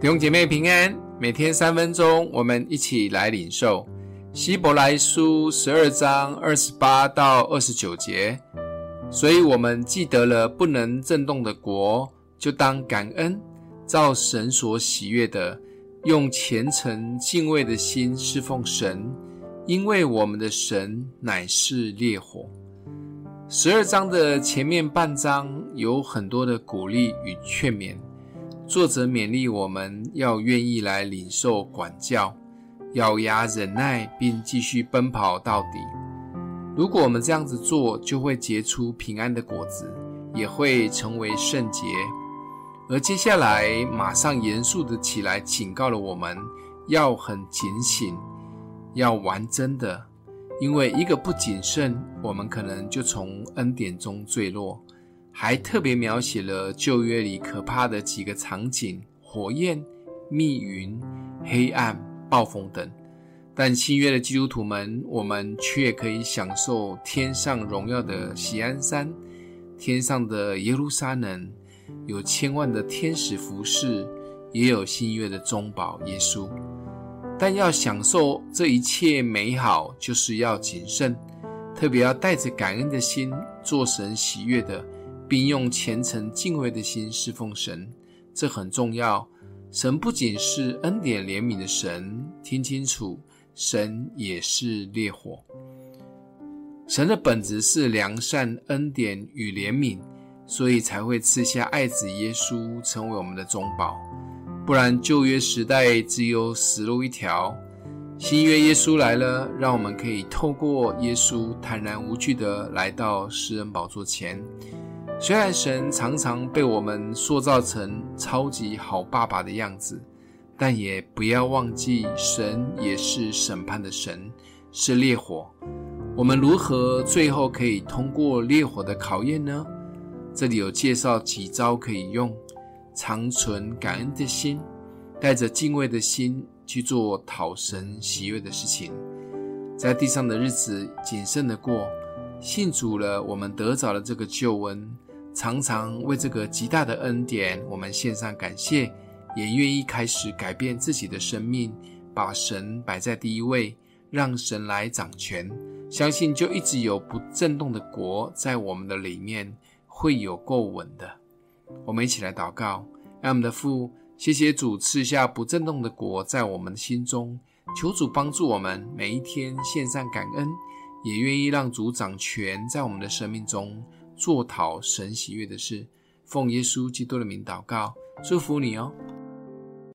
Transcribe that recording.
弟兄姐妹平安，每天三分钟，我们一起来领受希伯来书十二章二十八到二十九节。所以，我们既得了不能震动的国，就当感恩，照神所喜悦的，用虔诚敬畏的心侍奉神，因为我们的神乃是烈火。十二章的前面半章有很多的鼓励与劝勉。作者勉励我们要愿意来领受管教，咬牙忍耐，并继续奔跑到底。如果我们这样子做，就会结出平安的果子，也会成为圣洁。而接下来，马上严肃的起来，警告了我们要很警醒，要玩真的，因为一个不谨慎，我们可能就从恩典中坠落。还特别描写了旧约里可怕的几个场景：火焰、密云、黑暗、暴风等。但新约的基督徒们，我们却可以享受天上荣耀的喜安山，天上的耶路撒冷，有千万的天使服侍，也有新约的中保耶稣。但要享受这一切美好，就是要谨慎，特别要带着感恩的心，做神喜悦的。并用虔诚敬畏的心侍奉神，这很重要。神不仅是恩典怜悯的神，听清楚，神也是烈火。神的本质是良善、恩典与怜悯，所以才会赐下爱子耶稣成为我们的中保。不然旧约时代只有死路一条，新约耶稣来了，让我们可以透过耶稣坦然无惧地来到施恩宝座前。虽然神常常被我们塑造成超级好爸爸的样子，但也不要忘记，神也是审判的神，是烈火。我们如何最后可以通过烈火的考验呢？这里有介绍几招可以用：常存感恩的心，带着敬畏的心去做讨神喜悦的事情，在地上的日子谨慎的过，信主了，我们得着了这个救恩。常常为这个极大的恩典，我们献上感谢，也愿意开始改变自己的生命，把神摆在第一位，让神来掌权。相信就一直有不震动的国在我们的里面，会有够稳的。我们一起来祷告，爱我们的父，谢谢主赐下不震动的国在我们的心中，求主帮助我们每一天献上感恩，也愿意让主掌权在我们的生命中。做讨神喜悦的事，奉耶稣基督的名祷告，祝福你哦。